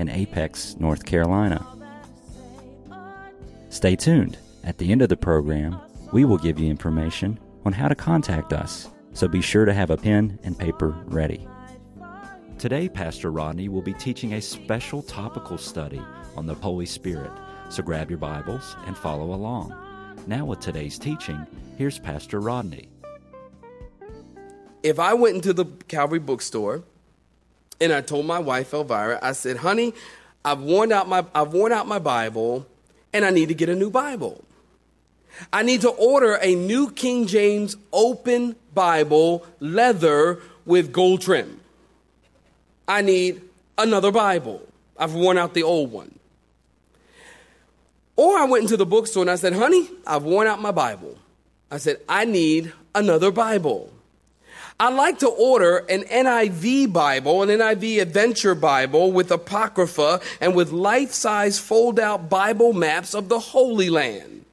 in Apex, North Carolina. Stay tuned. At the end of the program, we will give you information on how to contact us, so be sure to have a pen and paper ready. Today, Pastor Rodney will be teaching a special topical study on the Holy Spirit, so grab your Bibles and follow along. Now, with today's teaching, here's Pastor Rodney. if I went into the Calvary bookstore and I told my wife Elvira, I said, "Honey, I've worn out my I've worn out my Bible, and I need to get a new Bible. I need to order a new King James Open Bible, leather with gold trim. I need another Bible. I've worn out the old one." Or I went into the bookstore and I said, "Honey, I've worn out my Bible." I said, "I need another Bible." I'd like to order an NIV Bible, an NIV Adventure Bible with Apocrypha and with life size fold out Bible maps of the Holy Land.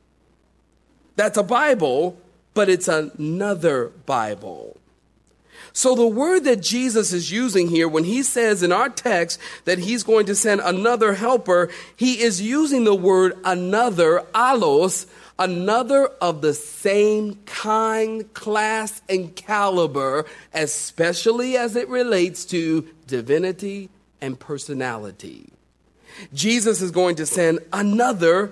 That's a Bible, but it's another Bible. So, the word that Jesus is using here, when he says in our text that he's going to send another helper, he is using the word another, allos, another of the same kind, class, and caliber, especially as it relates to divinity and personality. Jesus is going to send another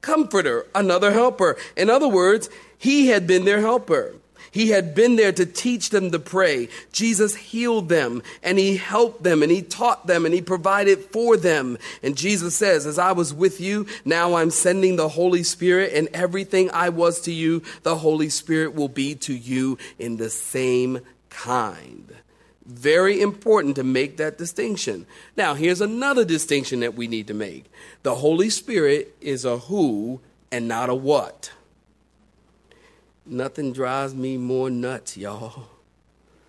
comforter, another helper. In other words, he had been their helper. He had been there to teach them to pray. Jesus healed them and he helped them and he taught them and he provided for them. And Jesus says, As I was with you, now I'm sending the Holy Spirit, and everything I was to you, the Holy Spirit will be to you in the same kind. Very important to make that distinction. Now, here's another distinction that we need to make the Holy Spirit is a who and not a what. Nothing drives me more nuts, y'all,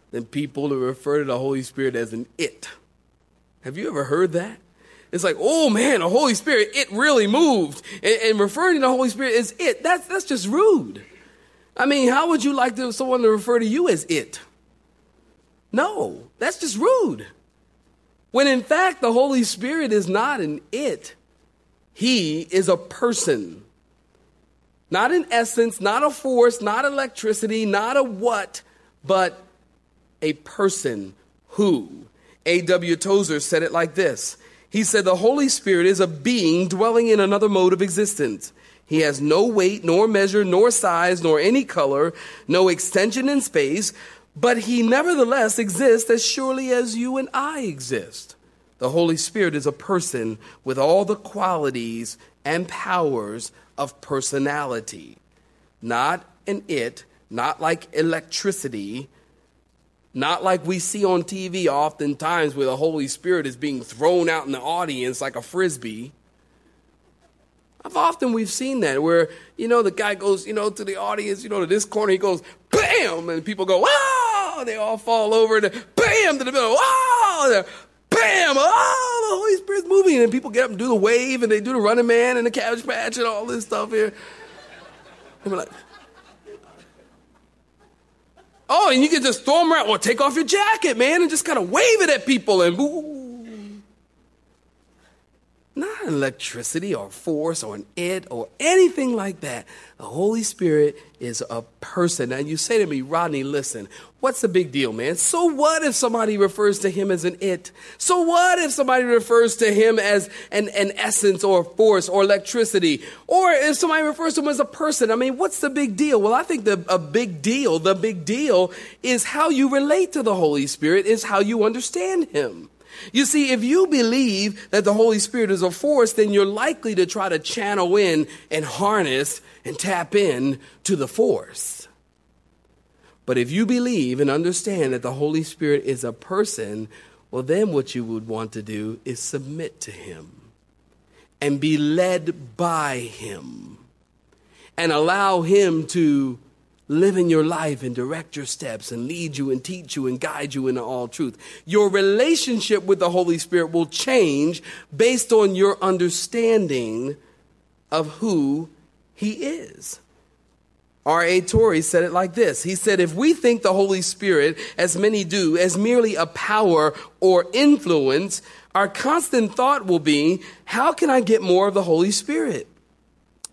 than people who refer to the Holy Spirit as an it. Have you ever heard that? It's like, oh man, the Holy Spirit, it really moved. And, and referring to the Holy Spirit as it, that's, that's just rude. I mean, how would you like to, someone to refer to you as it? No, that's just rude. When in fact, the Holy Spirit is not an it, He is a person. Not an essence, not a force, not electricity, not a what, but a person who. A.W. Tozer said it like this He said, The Holy Spirit is a being dwelling in another mode of existence. He has no weight, nor measure, nor size, nor any color, no extension in space, but he nevertheless exists as surely as you and I exist. The Holy Spirit is a person with all the qualities and powers of personality. Not an it, not like electricity, not like we see on TV oftentimes where the Holy Spirit is being thrown out in the audience like a frisbee. I've often we've seen that where, you know, the guy goes, you know, to the audience, you know, to this corner, he goes, bam, and people go, wow, they all fall over, and bam, to the middle, wow, bam, oh, the Holy Spirit's moving, and people get up and do the wave, and they do the running man and the cabbage patch and all this stuff here. And we're like, oh, and you can just throw them around, or take off your jacket, man, and just kind of wave it at people, and boo. Not electricity or force or an it or anything like that. The Holy Spirit is a person. And you say to me, Rodney, listen, what's the big deal, man? So what if somebody refers to him as an it? So what if somebody refers to him as an, an essence or force or electricity? Or if somebody refers to him as a person? I mean, what's the big deal? Well, I think the a big deal, the big deal is how you relate to the Holy Spirit, is how you understand him. You see, if you believe that the Holy Spirit is a force, then you're likely to try to channel in and harness and tap in to the force. But if you believe and understand that the Holy Spirit is a person, well, then what you would want to do is submit to Him. and be led by Him and allow Him to live in your life and direct your steps and lead you and teach you and guide you into all truth. Your relationship with the Holy Spirit will change based on your understanding of who He is. R.A. Torrey said it like this. He said, if we think the Holy Spirit, as many do, as merely a power or influence, our constant thought will be, how can I get more of the Holy Spirit?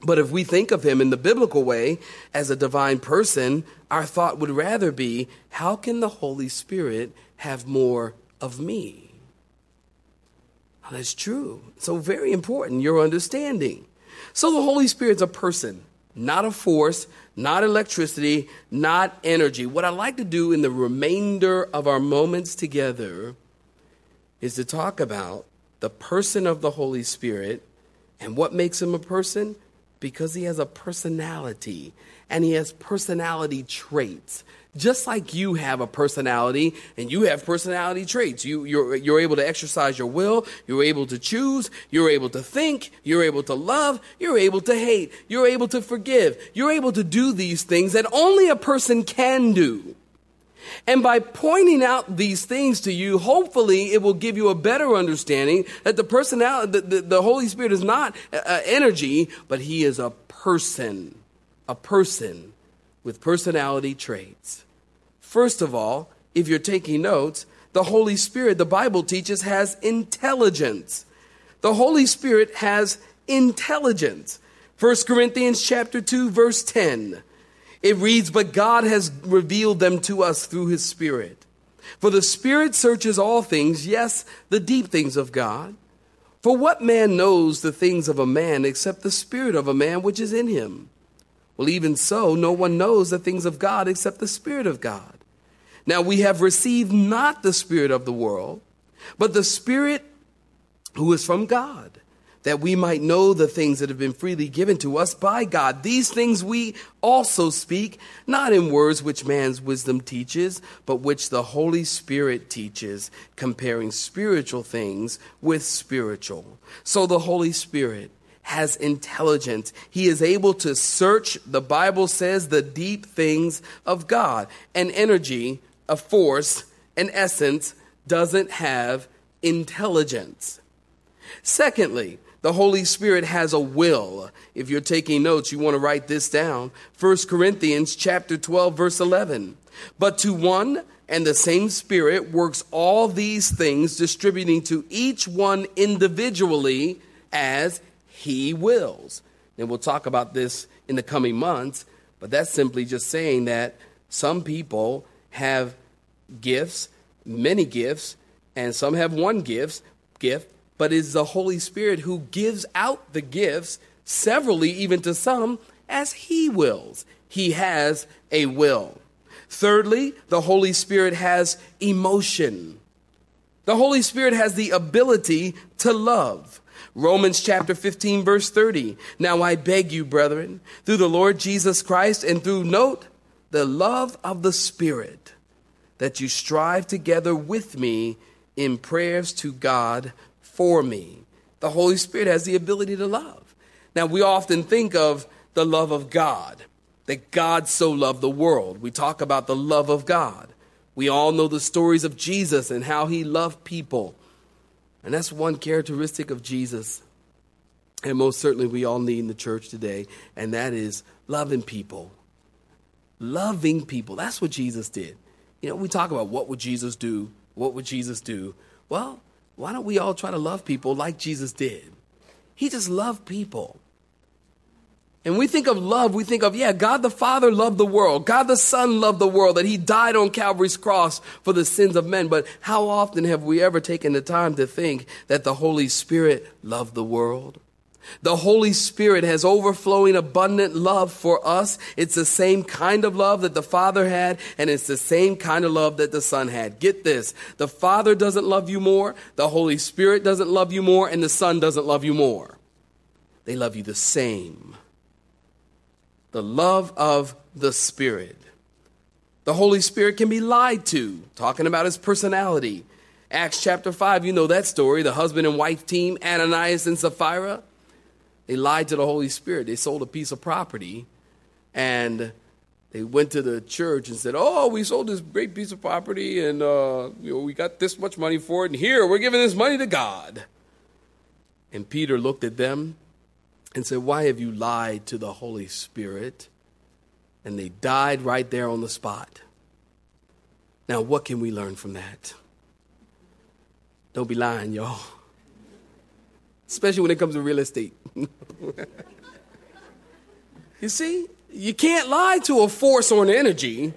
But if we think of him in the biblical way as a divine person, our thought would rather be, how can the Holy Spirit have more of me? That's true. So, very important, your understanding. So, the Holy Spirit's a person, not a force, not electricity, not energy. What I'd like to do in the remainder of our moments together is to talk about the person of the Holy Spirit and what makes him a person because he has a personality and he has personality traits. Just like you have a personality and you have personality traits. You, you're, you're able to exercise your will, you're able to choose, you're able to think, you're able to love, you're able to hate, you're able to forgive, you're able to do these things that only a person can do. And by pointing out these things to you, hopefully it will give you a better understanding that the personality, the, the, the Holy Spirit is not uh, energy, but He is a person, a person with personality traits. First of all, if you're taking notes, the Holy Spirit, the Bible teaches, has intelligence. The Holy Spirit has intelligence. 1 Corinthians chapter 2 verse 10. It reads, But God has revealed them to us through his Spirit. For the Spirit searches all things, yes, the deep things of God. For what man knows the things of a man except the Spirit of a man which is in him? Well, even so, no one knows the things of God except the Spirit of God. Now we have received not the Spirit of the world, but the Spirit who is from God that we might know the things that have been freely given to us by God. These things we also speak, not in words which man's wisdom teaches, but which the Holy Spirit teaches, comparing spiritual things with spiritual. So the Holy Spirit has intelligence. He is able to search, the Bible says, the deep things of God. An energy, a force, an essence doesn't have intelligence. Secondly, the Holy Spirit has a will. If you're taking notes, you want to write this down. 1 Corinthians chapter 12 verse 11. But to one and the same Spirit works all these things, distributing to each one individually as he wills. And we'll talk about this in the coming months, but that's simply just saying that some people have gifts, many gifts, and some have one gift, gift, but is the Holy Spirit who gives out the gifts, severally, even to some, as He wills. He has a will. Thirdly, the Holy Spirit has emotion. The Holy Spirit has the ability to love. Romans chapter 15, verse 30. Now I beg you, brethren, through the Lord Jesus Christ and through, note, the love of the Spirit, that you strive together with me in prayers to God for me. The Holy Spirit has the ability to love. Now, we often think of the love of God, that God so loved the world. We talk about the love of God. We all know the stories of Jesus and how he loved people. And that's one characteristic of Jesus. And most certainly we all need in the church today, and that is loving people. Loving people. That's what Jesus did. You know, we talk about what would Jesus do? What would Jesus do? Well, why don't we all try to love people like Jesus did? He just loved people. And we think of love, we think of, yeah, God the Father loved the world. God the Son loved the world, that He died on Calvary's cross for the sins of men. But how often have we ever taken the time to think that the Holy Spirit loved the world? The Holy Spirit has overflowing abundant love for us. It's the same kind of love that the Father had, and it's the same kind of love that the Son had. Get this. The Father doesn't love you more, the Holy Spirit doesn't love you more, and the Son doesn't love you more. They love you the same. The love of the Spirit. The Holy Spirit can be lied to, talking about his personality. Acts chapter 5, you know that story. The husband and wife team, Ananias and Sapphira. They lied to the Holy Spirit. They sold a piece of property and they went to the church and said, "Oh, we sold this great piece of property, and uh, you know, we got this much money for it, and here we're giving this money to God." And Peter looked at them and said, "Why have you lied to the Holy Spirit?" And they died right there on the spot. Now, what can we learn from that? Don't be lying, y'all. Especially when it comes to real estate. you see, you can't lie to a force or an energy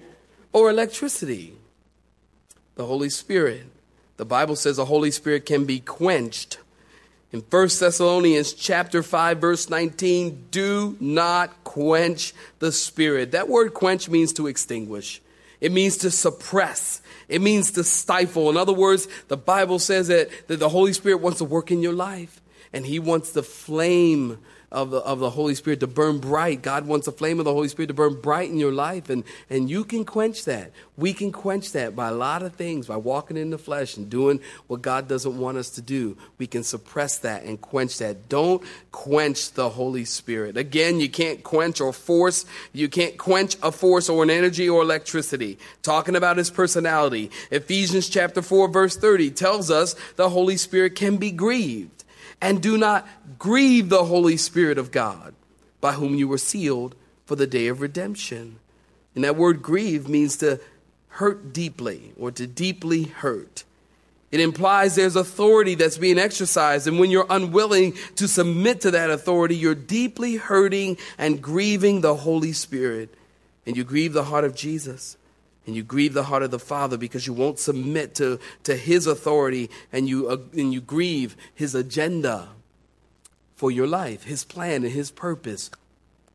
or electricity. The Holy Spirit. The Bible says the Holy Spirit can be quenched. In 1 Thessalonians chapter 5 verse 19, do not quench the spirit. That word quench means to extinguish. It means to suppress. It means to stifle. In other words, the Bible says that, that the Holy Spirit wants to work in your life and he wants the flame of the, of the Holy Spirit to burn bright. God wants the flame of the Holy Spirit to burn bright in your life, and, and you can quench that. We can quench that by a lot of things, by walking in the flesh and doing what God doesn't want us to do. We can suppress that and quench that. Don't quench the Holy Spirit. Again, you can't quench or force, you can't quench a force or an energy or electricity. Talking about his personality. Ephesians chapter 4, verse 30 tells us the Holy Spirit can be grieved and do not grieve the Holy Spirit of God, by whom you were sealed for the day of redemption. And that word grieve means to hurt deeply or to deeply hurt. It implies there's authority that's being exercised, and when you're unwilling to submit to that authority, you're deeply hurting and grieving the Holy Spirit, and you grieve the heart of Jesus and you grieve the heart of the Father because you won't submit to, to His authority and you, uh, and you grieve His agenda for your life, His plan and His purpose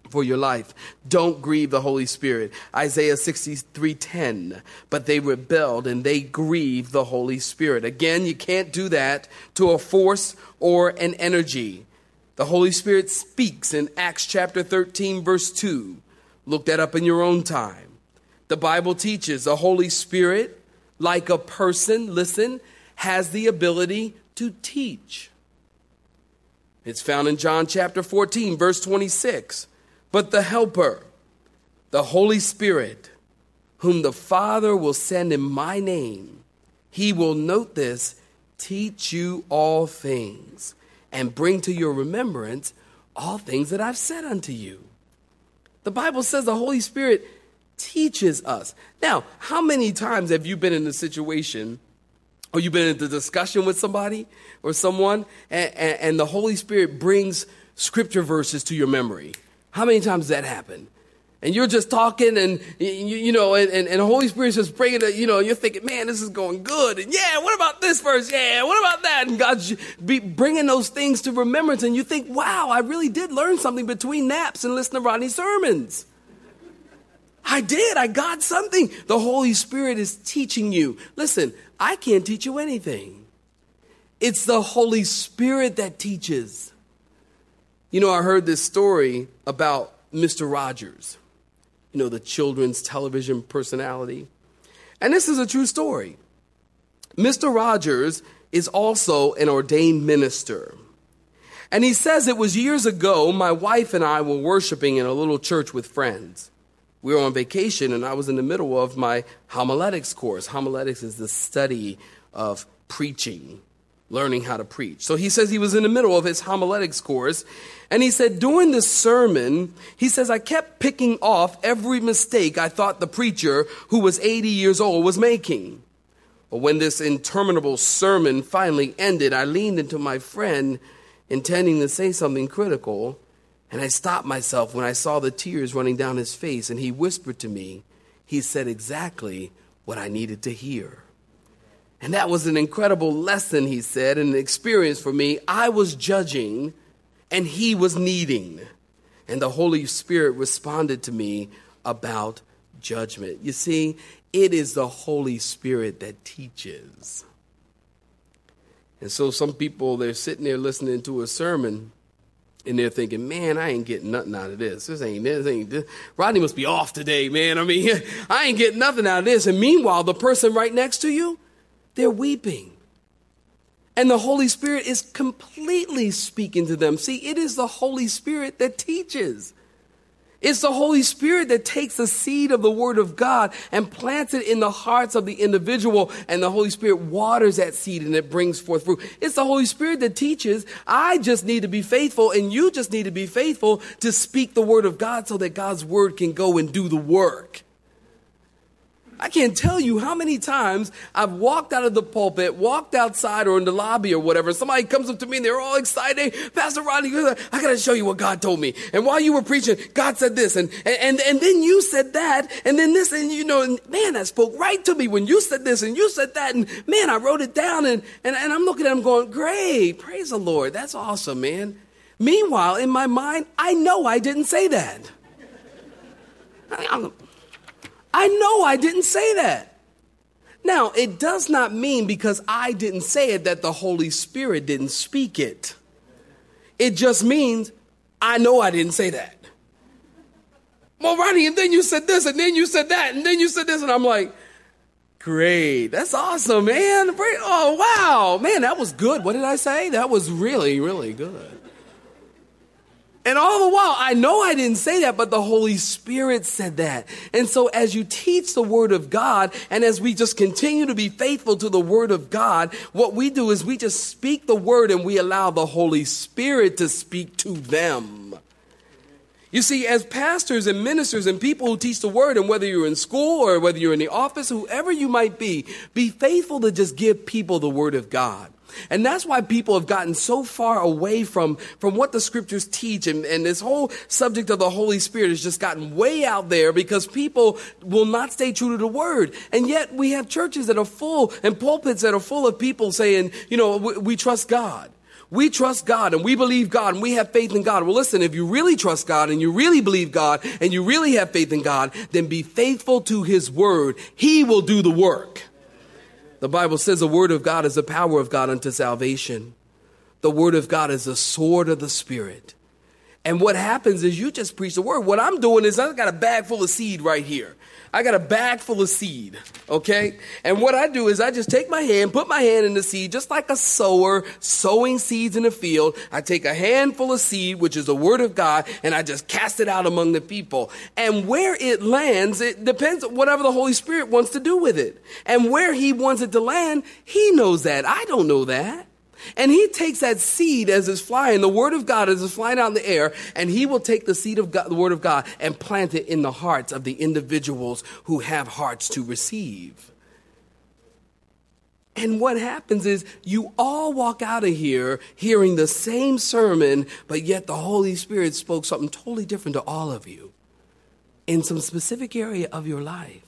for your life. Don't grieve the Holy Spirit. Isaiah 63:10. But they rebelled and they grieved the Holy Spirit. Again, you can't do that to a force or an energy. The Holy Spirit speaks in Acts chapter 13 verse 2. Look that up in your own time. The Bible teaches the Holy Spirit, like a person, listen, has the ability to teach. It's found in John chapter 14, verse 26. But the Helper, the Holy Spirit, whom the Father will send in my name, he will, note this, teach you all things and bring to your remembrance all things that I've said unto you. The Bible says the Holy Spirit teaches us. Now, how many times have you been in a situation or you've been in a discussion with somebody or someone and, and, and, the Holy Spirit brings scripture verses to your memory? How many times that happen? And you're just talking and, you, you know, and, and, and the Holy Spirit's just bringing it, you know, you're thinking, man, this is going good. And yeah, what about this verse? Yeah, what about that? And God's be bringing those things to remembrance. And you think, wow, I really did learn something between naps and listening to Rodney's sermons. I did. I got something. The Holy Spirit is teaching you. Listen, I can't teach you anything. It's the Holy Spirit that teaches. You know, I heard this story about Mr. Rogers, you know, the children's television personality. And this is a true story. Mr. Rogers is also an ordained minister. And he says it was years ago, my wife and I were worshiping in a little church with friends we were on vacation and I was in the middle of my homiletics course. Homiletics is the study of preaching, learning how to preach. So he says he was in the middle of his homiletics course and he said during the sermon, he says I kept picking off every mistake I thought the preacher who was 80 years old was making. But when this interminable sermon finally ended, I leaned into my friend intending to say something critical. And I stopped myself when I saw the tears running down his face, and he whispered to me, He said exactly what I needed to hear. And that was an incredible lesson, he said, and an experience for me. I was judging, and he was needing. And the Holy Spirit responded to me about judgment. You see, it is the Holy Spirit that teaches. And so some people, they're sitting there listening to a sermon and they're thinking, man, I ain't getting nothing out of this. This ain't this ain't this. Rodney must be off today, man. I mean, I ain't getting nothing out of this. And meanwhile, the person right next to you, they're weeping. And the Holy Spirit is completely speaking to them. See, it is the Holy Spirit that teaches. It's the Holy Spirit that takes the seed of the Word of God and plants it in the hearts of the individual, and the Holy Spirit waters that seed and it brings forth fruit. It's the Holy Spirit that teaches. I just need to be faithful, and you just need to be faithful to speak the Word of God so that God's Word can go and do the work. I can't tell you how many times I've walked out of the pulpit, walked outside or in the lobby or whatever. Somebody comes up to me and they're all excited. Pastor Rodney, I gotta show you what God told me. And while you were preaching, God said this and, and, and then you said that and then this and you know, and man, that spoke right to me when you said this and you said that and man, I wrote it down and, and, and I'm looking at him going, great, praise the Lord. That's awesome, man. Meanwhile, in my mind, I know I didn't say that. I, I know I didn't say that. Now, it does not mean because I didn't say it that the Holy Spirit didn't speak it. It just means I know I didn't say that. Well, Ronnie, and then you said this, and then you said that, and then you said this, and I'm like, great. That's awesome, man. Oh, wow. Man, that was good. What did I say? That was really, really good. And all the while, I know I didn't say that, but the Holy Spirit said that. And so as you teach the Word of God, and as we just continue to be faithful to the Word of God, what we do is we just speak the Word and we allow the Holy Spirit to speak to them. You see, as pastors and ministers and people who teach the word, and whether you're in school or whether you're in the office, whoever you might be, be faithful to just give people the word of God. And that's why people have gotten so far away from, from what the scriptures teach. And, and this whole subject of the Holy Spirit has just gotten way out there because people will not stay true to the word. And yet we have churches that are full and pulpits that are full of people saying, you know, we, we trust God. We trust God and we believe God and we have faith in God. Well, listen, if you really trust God and you really believe God and you really have faith in God, then be faithful to His word. He will do the work. The Bible says the word of God is the power of God unto salvation. The word of God is the sword of the Spirit. And what happens is you just preach the word. What I'm doing is I've got a bag full of seed right here. I got a bag full of seed, okay? And what I do is I just take my hand, put my hand in the seed, just like a sower sowing seeds in a field. I take a handful of seed, which is the word of God, and I just cast it out among the people. And where it lands, it depends on whatever the Holy Spirit wants to do with it. And where He wants it to land, He knows that. I don't know that. And he takes that seed as it's flying, the word of God as it's flying out in the air, and he will take the seed of God, the word of God, and plant it in the hearts of the individuals who have hearts to receive. And what happens is you all walk out of here hearing the same sermon, but yet the Holy Spirit spoke something totally different to all of you in some specific area of your life.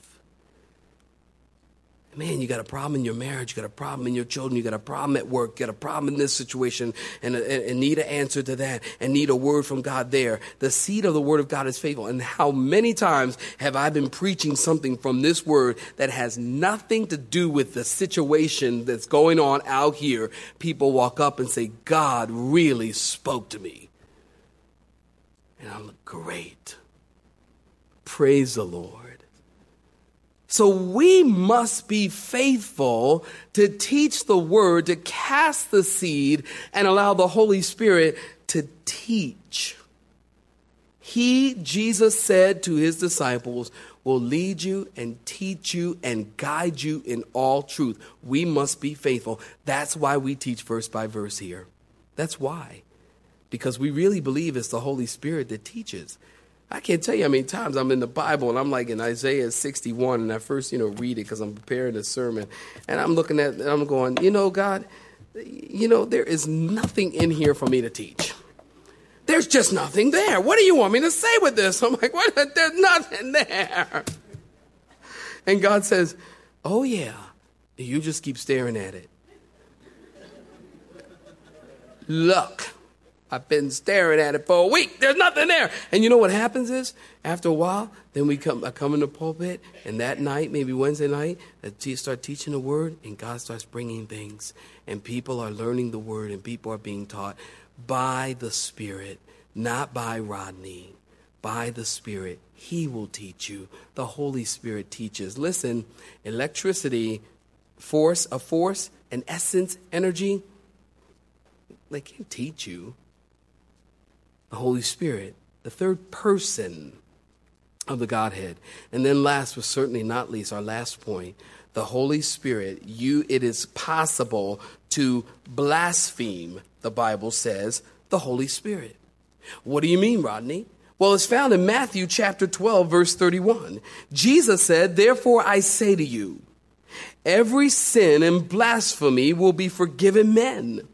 Man, you got a problem in your marriage, you got a problem in your children, you got a problem at work, you got a problem in this situation, and, and, and, need an answer to that, and need a word from God there. The seed of the word of God is faithful. And how many times have I been preaching something from this word that has nothing to do with the situation that's going on out here? People walk up and say, God really spoke to me. And I'm great. Praise the Lord. So we must be faithful to teach the word, to cast the seed, and allow the Holy Spirit to teach. He, Jesus said to his disciples, will lead you and teach you and guide you in all truth. We must be faithful. That's why we teach verse by verse here. That's why. Because we really believe it's the Holy Spirit that teaches. I can't tell you how many times I'm in the Bible and I'm like in Isaiah 61 and I first, you know, read it because I'm preparing a sermon and I'm looking at, and I'm going, you know, God, you know, there is nothing in here for me to teach. There's just nothing there. What do you want me to say with this? I'm like, what? There's nothing there. And God says, oh yeah, you just keep staring at it. Look. I've been staring at it for a week. There's nothing there. And you know what happens is, after a while, then we come, I come in the pulpit, and that night, maybe Wednesday night, I start teaching the word, and God starts bringing things, and people are learning the word, and people are being taught by the Spirit, not by Rodney, by the Spirit. He will teach you. The Holy Spirit teaches. Listen, electricity, force, a force, an essence, energy, they can't teach you. The Holy Spirit, the third person of the Godhead. And then last but certainly not least, our last point, the Holy Spirit, you it is possible to blaspheme, the Bible says, the Holy Spirit. What do you mean, Rodney? Well, it's found in Matthew chapter 12, verse 31. Jesus said, Therefore I say to you, every sin and blasphemy will be forgiven men,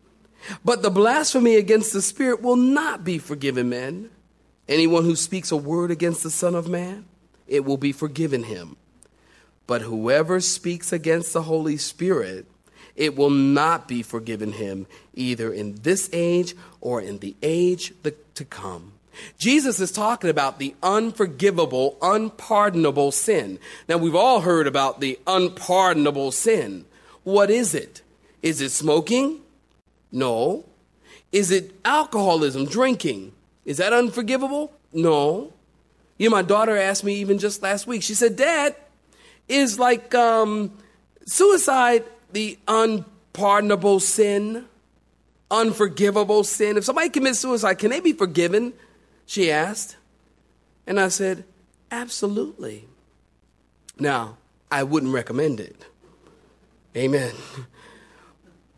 but the blasphemy against the Spirit will not be forgiven men. Anyone who speaks a word against the Son of Man, it will be forgiven him. But whoever speaks against the Holy Spirit, it will not be forgiven him, either in this age or in the age to come. Jesus is talking about the unforgivable, unpardonable sin. Now, we've all heard about the unpardonable sin. What is it? Is it smoking? No. Is it alcoholism, drinking? Is that unforgivable? No. You know, my daughter asked me even just last week. She said, Dad, is like um, suicide the unpardonable sin? Unforgivable sin? If somebody commits suicide, can they be forgiven? She asked. And I said, Absolutely. Now, I wouldn't recommend it. Amen.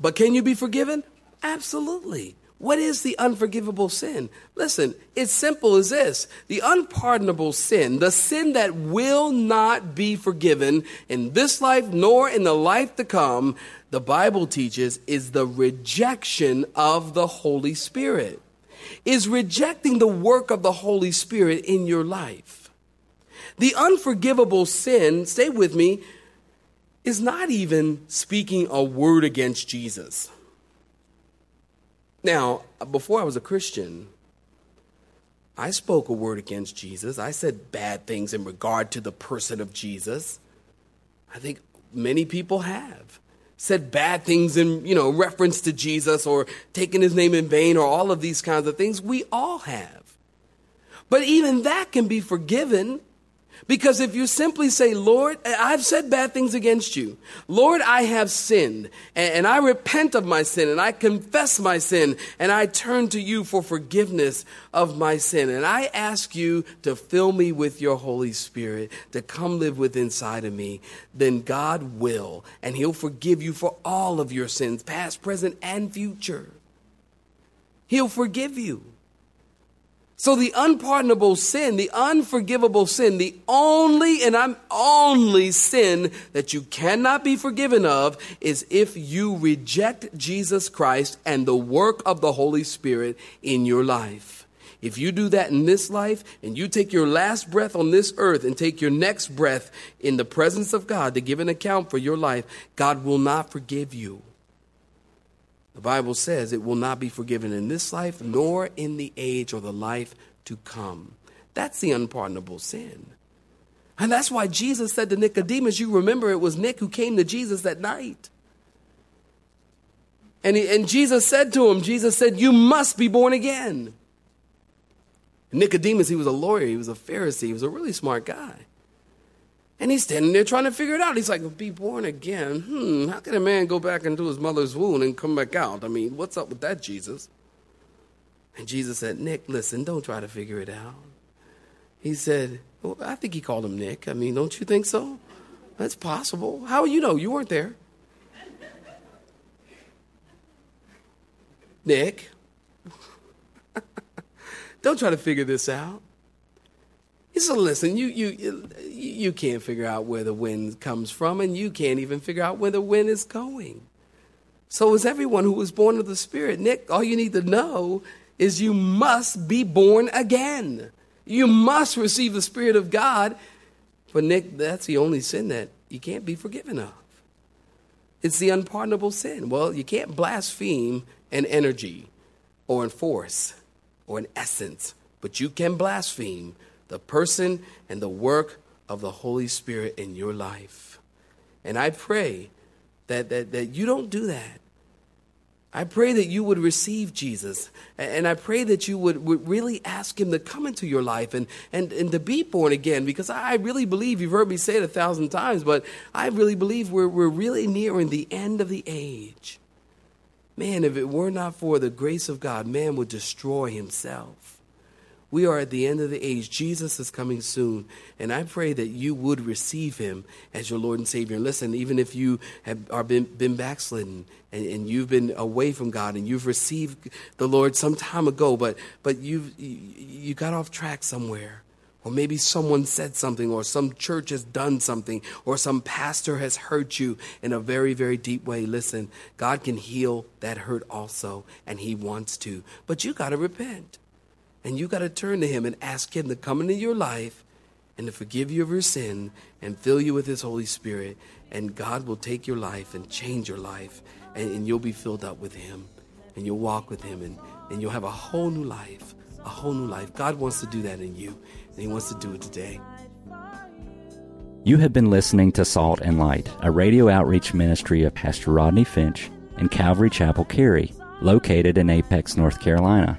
But can you be forgiven? Absolutely. What is the unforgivable sin? Listen, it's simple as this the unpardonable sin, the sin that will not be forgiven in this life nor in the life to come, the Bible teaches, is the rejection of the Holy Spirit is rejecting the work of the Holy Spirit in your life. The unforgivable sin, stay with me, is not even speaking a word against Jesus. Now, before I was a Christian, I spoke a word against Jesus. I said bad things in regard to the person of Jesus. I think many people have said bad things in, you know, reference to Jesus or taken his name in vain or all of these kinds of things. We all have. But even that can be forgiven because if you simply say, Lord, I've said bad things against you. Lord, I have sinned and, I repent of my sin and I confess my sin and I turn to you for forgiveness of my sin. And I ask you to fill me with your Holy Spirit to come live within inside of me. Then God will and he'll forgive you for all of your sins, past, present, and future. He'll forgive you. So the unpardonable sin, the unforgivable sin, the only and I'm only sin that you cannot be forgiven of is if you reject Jesus Christ and the work of the Holy Spirit in your life. If you do that in this life and you take your last breath on this earth and take your next breath in the presence of God to give an account for your life, God will not forgive you. The Bible says it will not be forgiven in this life, nor in the age or the life to come. That's the unpardonable sin. And that's why Jesus said to Nicodemus, you remember it was Nick who came to Jesus that night. And, he, and Jesus said to him, Jesus said, You must be born again. Nicodemus, he was a lawyer, he was a Pharisee, he was a really smart guy. And he's standing there trying to figure it out. He's like, be born again. Hmm, how can a man go back into his mother's womb and come back out? I mean, what's up with that, Jesus? And Jesus said, Nick, listen, don't try to figure it out. He said, well, I think he called him Nick. I mean, don't you think so? That's possible. How you know? You weren't there. Nick, don't try to figure this out. Said, listen, you, you, you can't figure out where the wind comes from, and you can't even figure out where the wind is going. So is everyone who was born of the Spirit. Nick, all you need to know is you must be born again. You must receive the Spirit of God. But Nick, that's the only sin that you can't be forgiven of. It's the unpardonable sin. Well, you can't blaspheme an energy or in force or in essence, but you can blaspheme the person and the work of the Holy Spirit in your life. And I pray that, that, that you don't do that. I pray that you would receive Jesus. And I pray that you would, would really ask him to come into your life and, and, and to be born again. Because I really believe, you've heard me say it a thousand times, but I really believe we're, we're really nearing the end of the age. Man, if it were not for the grace of God, man would destroy himself. We are at the end of the age. Jesus is coming soon. And I pray that you would receive him as your Lord and Savior. And listen, even if you have are been, been backslidden and, and you've been away from God and you've received the Lord some time ago, but, but you've, you, you got off track somewhere. Or maybe someone said something, or some church has done something, or some pastor has hurt you in a very, very deep way. Listen, God can heal that hurt also, and He wants to. But you got to repent. And you got to turn to Him and ask Him to come into your life and to forgive you of your sin and fill you with His Holy Spirit. And God will take your life and change your life. And, and you'll be filled up with Him. And you'll walk with Him. And, and you'll have a whole new life. A whole new life. God wants to do that in you. And He wants to do it today. You have been listening to Salt and Light, a radio outreach ministry of Pastor Rodney Finch and Calvary Chapel Cary, located in Apex, North Carolina.